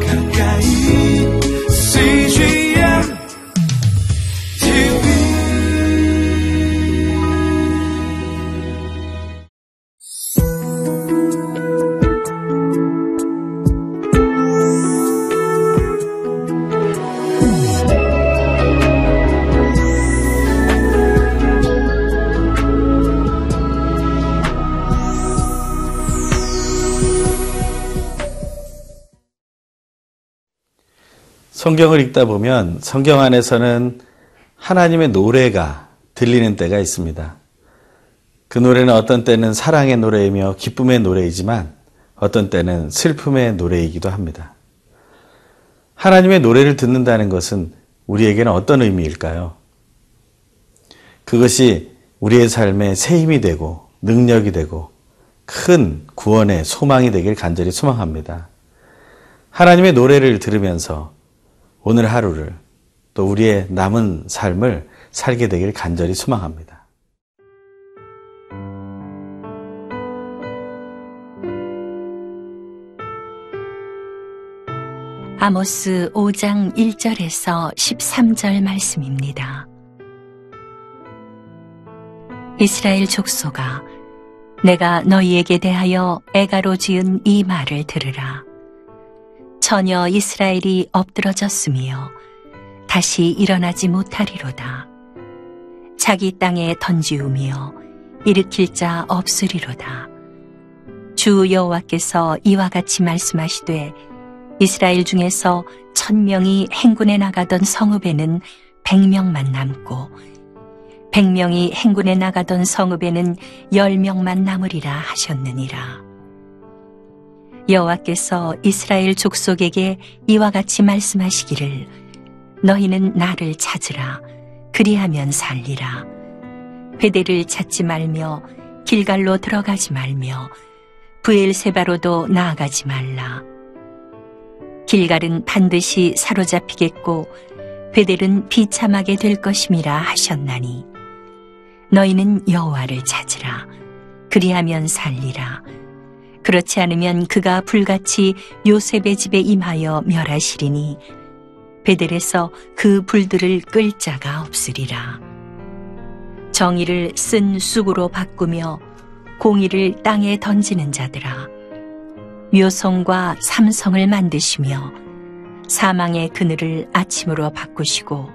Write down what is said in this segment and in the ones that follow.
가까 성경을 읽다 보면 성경 안에서는 하나님의 노래가 들리는 때가 있습니다. 그 노래는 어떤 때는 사랑의 노래이며 기쁨의 노래이지만 어떤 때는 슬픔의 노래이기도 합니다. 하나님의 노래를 듣는다는 것은 우리에게는 어떤 의미일까요? 그것이 우리의 삶에 새 힘이 되고 능력이 되고 큰 구원의 소망이 되길 간절히 소망합니다. 하나님의 노래를 들으면서 오늘 하루를 또 우리의 남은 삶을 살게 되길 간절히 소망합니다. 아모스 5장 1절에서 13절 말씀입니다. 이스라엘 족속아, 내가 너희에게 대하여 애가로 지은 이 말을 들으라. 전혀 이스라엘이 엎드러졌으며 다시 일어나지 못하리로다. 자기 땅에 던지우며 일으킬 자 없으리로다. 주 여호와께서 이와 같이 말씀하시되 이스라엘 중에서 천 명이 행군에 나가던 성읍에는 백 명만 남고 백명이 행군에 나가던 성읍에는 열명만 남으리라 하셨느니라. 여호와께서 이스라엘 족속에게 이와 같이 말씀하시기를 너희는 나를 찾으라. 그리하면 살리라. 베델을 찾지 말며 길갈로 들어가지 말며 부엘세바로도 나아가지 말라. 길갈은 반드시 사로잡히겠고 베델은 비참하게 될 것임이라 하셨나니 너희는 여호와를 찾으라. 그리하면 살리라 그렇지 않으면 그가 불같이 요셉의 집에 임하여 멸하시리니 베델에서 그 불들을 끌 자가 없으리라. 정의를 쓴 쑥으로 바꾸며 공의를 땅에 던지는 자들아. 묘성과 삼성을 만드시며 사망의 그늘을 아침으로 바꾸시고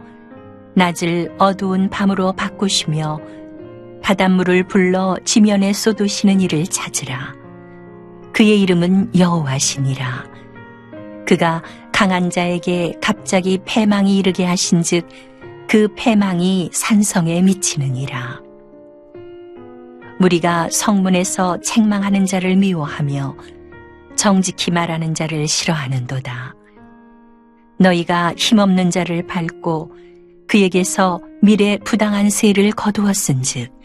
낮을 어두운 밤으로 바꾸시며 바닷물을 불러 지면에 쏟으시는 이를 찾으라. 그의 이름은 여호와시니라. 그가 강한 자에게 갑자기 패망이 이르게 하신즉 그 패망이 산성에 미치느니라. 무리가 성문에서 책망하는 자를 미워하며 정직히 말하는 자를 싫어하는도다. 너희가 힘없는 자를 밟고 그에게서 미래 부당한 세를 거두었은즉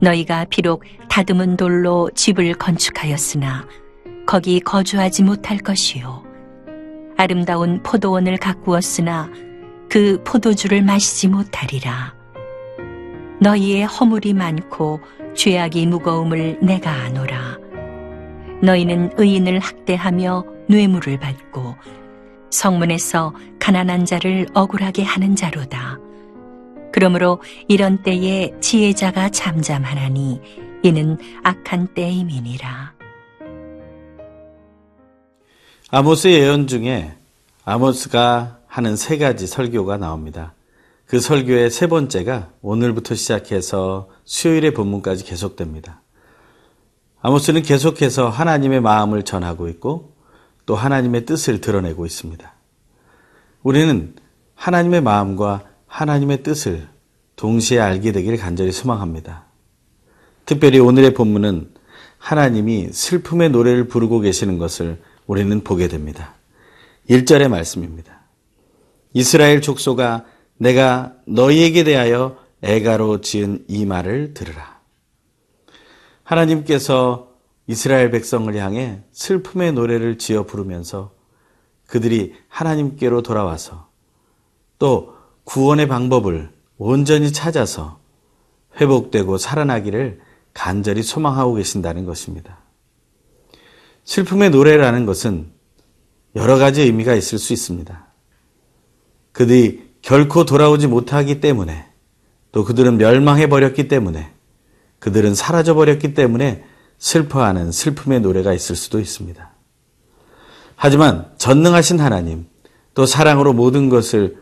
너희가 비록 다듬은 돌로 집을 건축하였으나 거기 거주하지 못할 것이요. 아름다운 포도원을 가꾸었으나 그 포도주를 마시지 못하리라. 너희의 허물이 많고 죄악이 무거움을 내가 아노라. 너희는 의인을 학대하며 뇌물을 받고 성문에서 가난한 자를 억울하게 하는 자로다. 그러므로 이런 때에 지혜자가 잠잠하나니 이는 악한 때임이니라. 아모스의 예언 중에 아모스가 하는 세 가지 설교가 나옵니다. 그 설교의 세 번째가 오늘부터 시작해서 수요일의 본문까지 계속됩니다. 아모스는 계속해서 하나님의 마음을 전하고 있고 또 하나님의 뜻을 드러내고 있습니다. 우리는 하나님의 마음과 하나님의 뜻을 동시에 알게 되기를 간절히 소망합니다. 특별히 오늘의 본문은 하나님이 슬픔의 노래를 부르고 계시는 것을 우리는 보게 됩니다. 1절의 말씀입니다. 이스라엘 족소가 내가 너희에게 대하여 애가로 지은 이 말을 들으라. 하나님께서 이스라엘 백성을 향해 슬픔의 노래를 지어 부르면서 그들이 하나님께로 돌아와서 또 구원의 방법을 온전히 찾아서 회복되고 살아나기를 간절히 소망하고 계신다는 것입니다. 슬픔의 노래라는 것은 여러 가지 의미가 있을 수 있습니다. 그들이 결코 돌아오지 못하기 때문에 또 그들은 멸망해 버렸기 때문에 그들은 사라져 버렸기 때문에 슬퍼하는 슬픔의 노래가 있을 수도 있습니다. 하지만 전능하신 하나님 또 사랑으로 모든 것을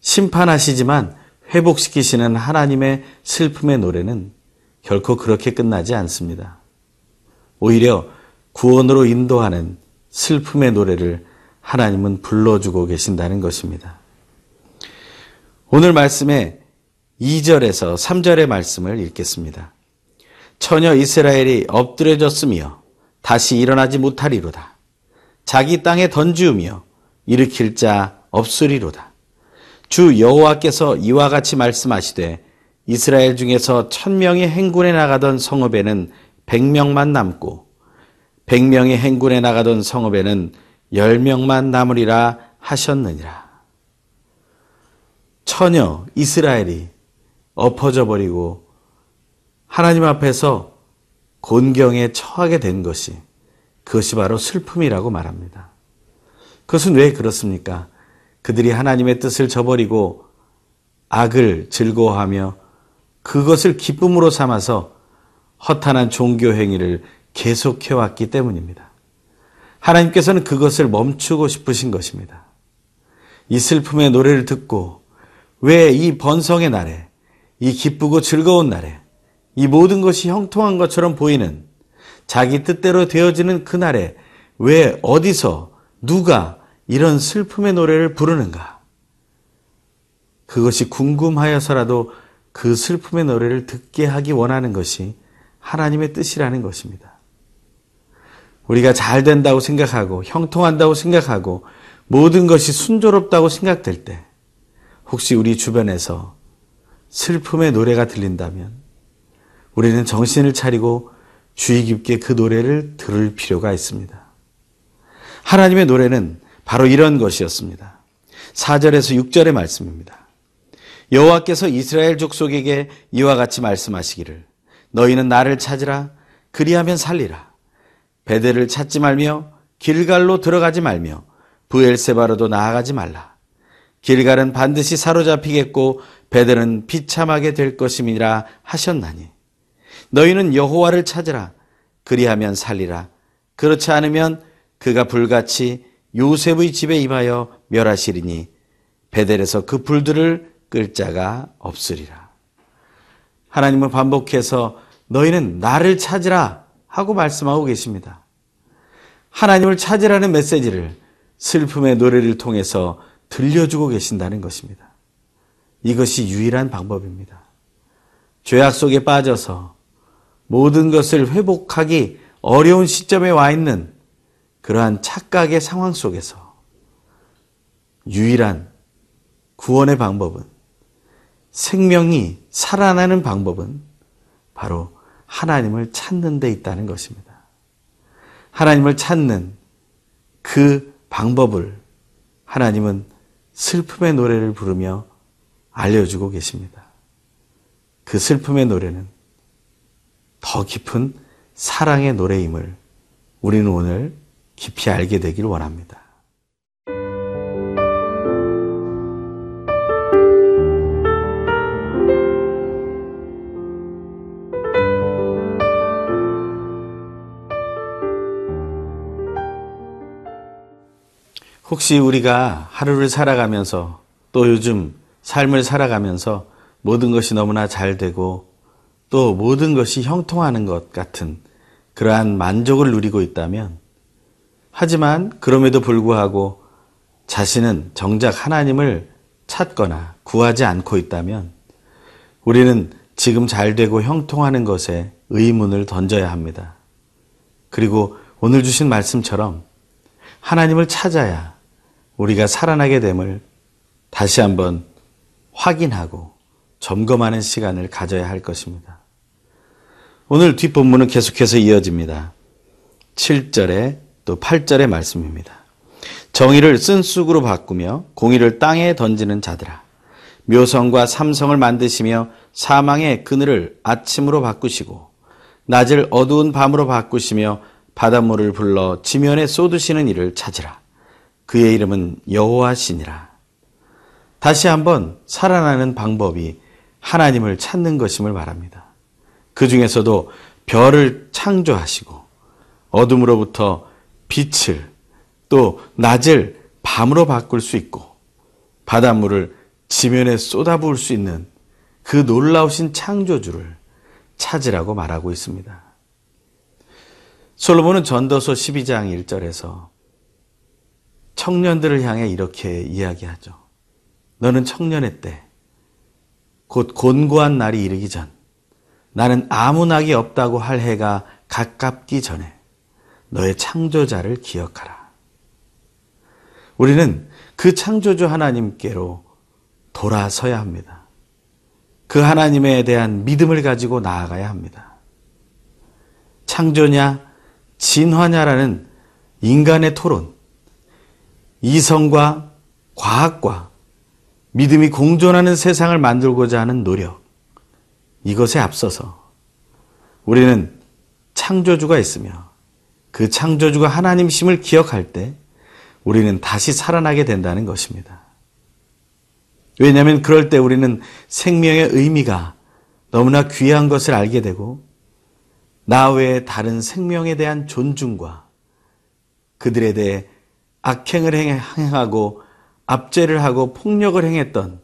심판하시지만 회복시키시는 하나님의 슬픔의 노래는 결코 그렇게 끝나지 않습니다. 오히려 구원으로 인도하는 슬픔의 노래를 하나님은 불러주고 계신다는 것입니다. 오늘 말씀의 2절에서 3절의 말씀을 읽겠습니다. 처녀 이스라엘이 엎드려졌으며 다시 일어나지 못하리로다. 자기 땅에 던지우며 일으킬 자 없으리로다. 주 여호와께서 이와 같이 말씀하시되 이스라엘 중에서 천명이 행군에 나가던 성읍에는 백명만 남고 백명이 행군에 나가던 성읍에는 열명만 남으리라 하셨느니라. 처녀 이스라엘이 엎어져 버리고 하나님 앞에서 곤경에 처하게 된 것이 그것이 바로 슬픔이라고 말합니다. 그것은 왜 그렇습니까? 그들이 하나님의 뜻을 저버리고 악을 즐거워하며 그것을 기쁨으로 삼아서 허탄한 종교 행위를 계속해 왔기 때문입니다. 하나님께서는 그것을 멈추고 싶으신 것입니다. 이 슬픔의 노래를 듣고 왜 이 번성의 날에 이 기쁘고 즐거운 날에 이 모든 것이 형통한 것처럼 보이는 자기 뜻대로 되어지는 그날에 왜 어디서 누가 이런 슬픔의 노래를 부르는가? 그것이 궁금하여서라도 그 슬픔의 노래를 듣게 하기 원하는 것이 하나님의 뜻이라는 것입니다. 우리가 잘 된다고 생각하고 형통한다고 생각하고 모든 것이 순조롭다고 생각될 때 혹시 우리 주변에서 슬픔의 노래가 들린다면 우리는 정신을 차리고 주의 깊게 그 노래를 들을 필요가 있습니다. 하나님의 노래는 바로 이런 것이었습니다. 4절에서 6절의 말씀입니다. 여호와께서 이스라엘 족속에게 이와 같이 말씀하시기를 너희는 나를 찾으라 그리하면 살리라. 베델을 찾지 말며 길갈로 들어가지 말며 부엘세바로도 나아가지 말라. 길갈은 반드시 사로잡히겠고 베델은 비참하게 될 것임이라 하셨나니. 너희는 여호와를 찾으라 그리하면 살리라. 그렇지 않으면 그가 불같이 요셉의 집에 임하여 멸하시리니 베델에서 그 불들을 끌 자가 없으리라. 하나님은 반복해서 너희는 나를 찾으라 하고 말씀하고 계십니다. 하나님을 찾으라는 메시지를 슬픔의 노래를 통해서 들려주고 계신다는 것입니다. 이것이 유일한 방법입니다. 죄악 속에 빠져서 모든 것을 회복하기 어려운 시점에 와 있는 그러한 착각의 상황 속에서 유일한 구원의 방법은 생명이 살아나는 방법은 바로 하나님을 찾는 데 있다는 것입니다. 하나님을 찾는 그 방법을 하나님은 슬픔의 노래를 부르며 알려주고 계십니다. 그 슬픔의 노래는 더 깊은 사랑의 노래임을 우리는 오늘 깊이 알게 되길 원합니다. 혹시 우리가 하루를 살아가면서 또 요즘 삶을 살아가면서 모든 것이 너무나 잘 되고 또 모든 것이 형통하는 것 같은 그러한 만족을 누리고 있다면 하지만 그럼에도 불구하고 자신은 정작 하나님을 찾거나 구하지 않고 있다면 우리는 지금 잘 되고 형통하는 것에 의문을 던져야 합니다. 그리고 오늘 주신 말씀처럼 하나님을 찾아야 우리가 살아나게 됨을 다시 한번 확인하고 점검하는 시간을 가져야 할 것입니다. 오늘 뒷본문은 계속해서 이어집니다. 7절에 또 8절의 말씀입니다. 정의를 쓴쑥으로 바꾸며 공의를 땅에 던지는 자들아. 묘성과 삼성을 만드시며 사망의 그늘을 아침으로 바꾸시고 낮을 어두운 밤으로 바꾸시며 바닷물을 불러 지면에 쏟으시는 이를 찾으라. 그의 이름은 여호와시니라. 다시 한번 살아나는 방법이 하나님을 찾는 것임을 말합니다. 그 중에서도 별을 창조하시고 어둠으로부터 빛을 또 낮을 밤으로 바꿀 수 있고 바닷물을 지면에 쏟아부을 수 있는 그 놀라우신 창조주를 찾으라고 말하고 있습니다. 솔로몬은 전도서 12장 1절에서 청년들을 향해 이렇게 이야기하죠. 너는 청년의 때, 곧 곤고한 날이 이르기 전, 나는 아무 낙이 없다고 할 해가 가깝기 전에 너의 창조자를 기억하라. 우리는 그 창조주 하나님께로 돌아서야 합니다. 그 하나님에 대한 믿음을 가지고 나아가야 합니다. 창조냐, 진화냐라는 인간의 토론, 이성과 과학과 믿음이 공존하는 세상을 만들고자 하는 노력, 이것에 앞서서 우리는 창조주가 있으며 그 창조주가 하나님심을 기억할 때 우리는 다시 살아나게 된다는 것입니다. 왜냐하면 그럴 때 우리는 생명의 의미가 너무나 귀한 것을 알게 되고 나 외에 다른 생명에 대한 존중과 그들에 대해 악행을 행하고 압제를 하고 폭력을 행했던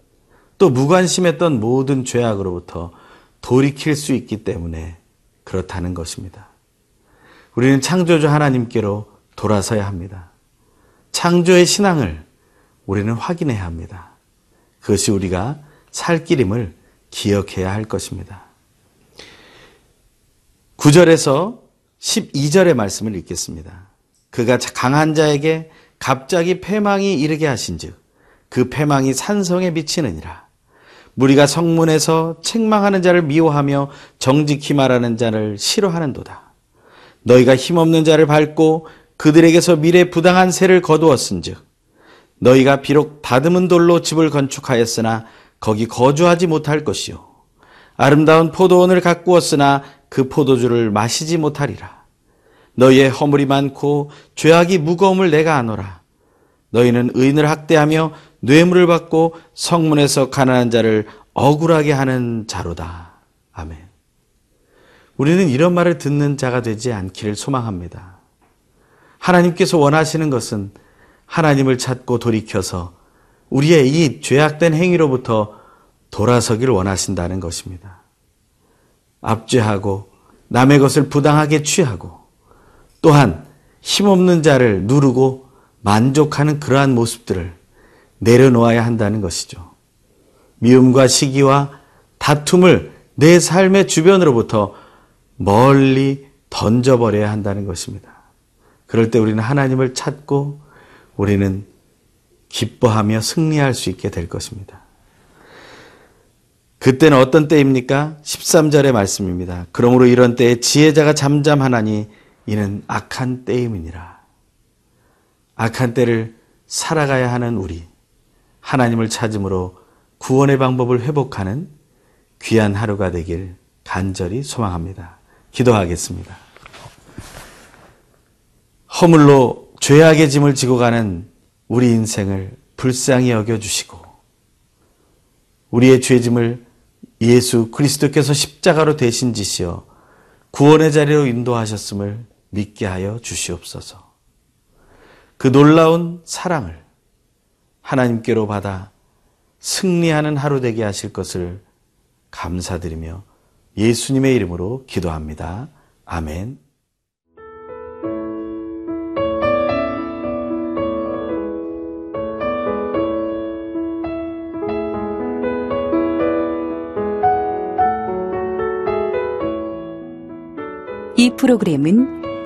또 무관심했던 모든 죄악으로부터 돌이킬 수 있기 때문에 그렇다는 것입니다. 우리는 창조주 하나님께로 돌아서야 합니다. 창조의 신앙을 우리는 확인해야 합니다. 그것이 우리가 살 길임을 기억해야 할 것입니다. 9절에서 12절의 말씀을 읽겠습니다. 그가 강한 자에게 갑자기 패망이 이르게 하신즉 그 패망이 산성에 비치느니라. 무리가 성문에서 책망하는 자를 미워하며 정직히 말하는 자를 싫어하는도다. 너희가 힘없는 자를 밟고 그들에게서 미래 부당한 세를 거두었은즉 너희가 비록 다듬은 돌로 집을 건축하였으나 거기 거주하지 못할 것이요 아름다운 포도원을 가꾸었으나 그 포도주를 마시지 못하리라 너희의 허물이 많고 죄악이 무거움을 내가 아노라. 너희는 의인을 학대하며 뇌물을 받고 성문에서 가난한 자를 억울하게 하는 자로다. 아멘. 우리는 이런 말을 듣는 자가 되지 않기를 소망합니다. 하나님께서 원하시는 것은 하나님을 찾고 돌이켜서 우리의 이 죄악된 행위로부터 돌아서기를 원하신다는 것입니다. 압죄하고 남의 것을 부당하게 취하고 또한 힘없는 자를 누르고 만족하는 그러한 모습들을 내려놓아야 한다는 것이죠. 미움과 시기와 다툼을 내 삶의 주변으로부터 멀리 던져버려야 한다는 것입니다. 그럴 때 우리는 하나님을 찾고 우리는 기뻐하며 승리할 수 있게 될 것입니다. 그때는 어떤 때입니까? 13절의 말씀입니다. 그러므로 이런 때에 지혜자가 잠잠하나니 이는 악한 때임이니라. 악한 때를 살아가야 하는 우리, 하나님을 찾음으로 구원의 방법을 회복하는 귀한 하루가 되길 간절히 소망합니다. 기도하겠습니다. 허물로 죄악의 짐을 지고 가는 우리 인생을 불쌍히 여겨주시고 우리의 죄짐을 예수 그리스도께서 십자가로 대신 지시어 구원의 자리로 인도하셨음을 믿게 하여 주시옵소서. 그 놀라운 사랑을 하나님께로 받아 승리하는 하루 되게 하실 것을 감사드리며 예수님의 이름으로 기도합니다. 아멘. 이 프로그램은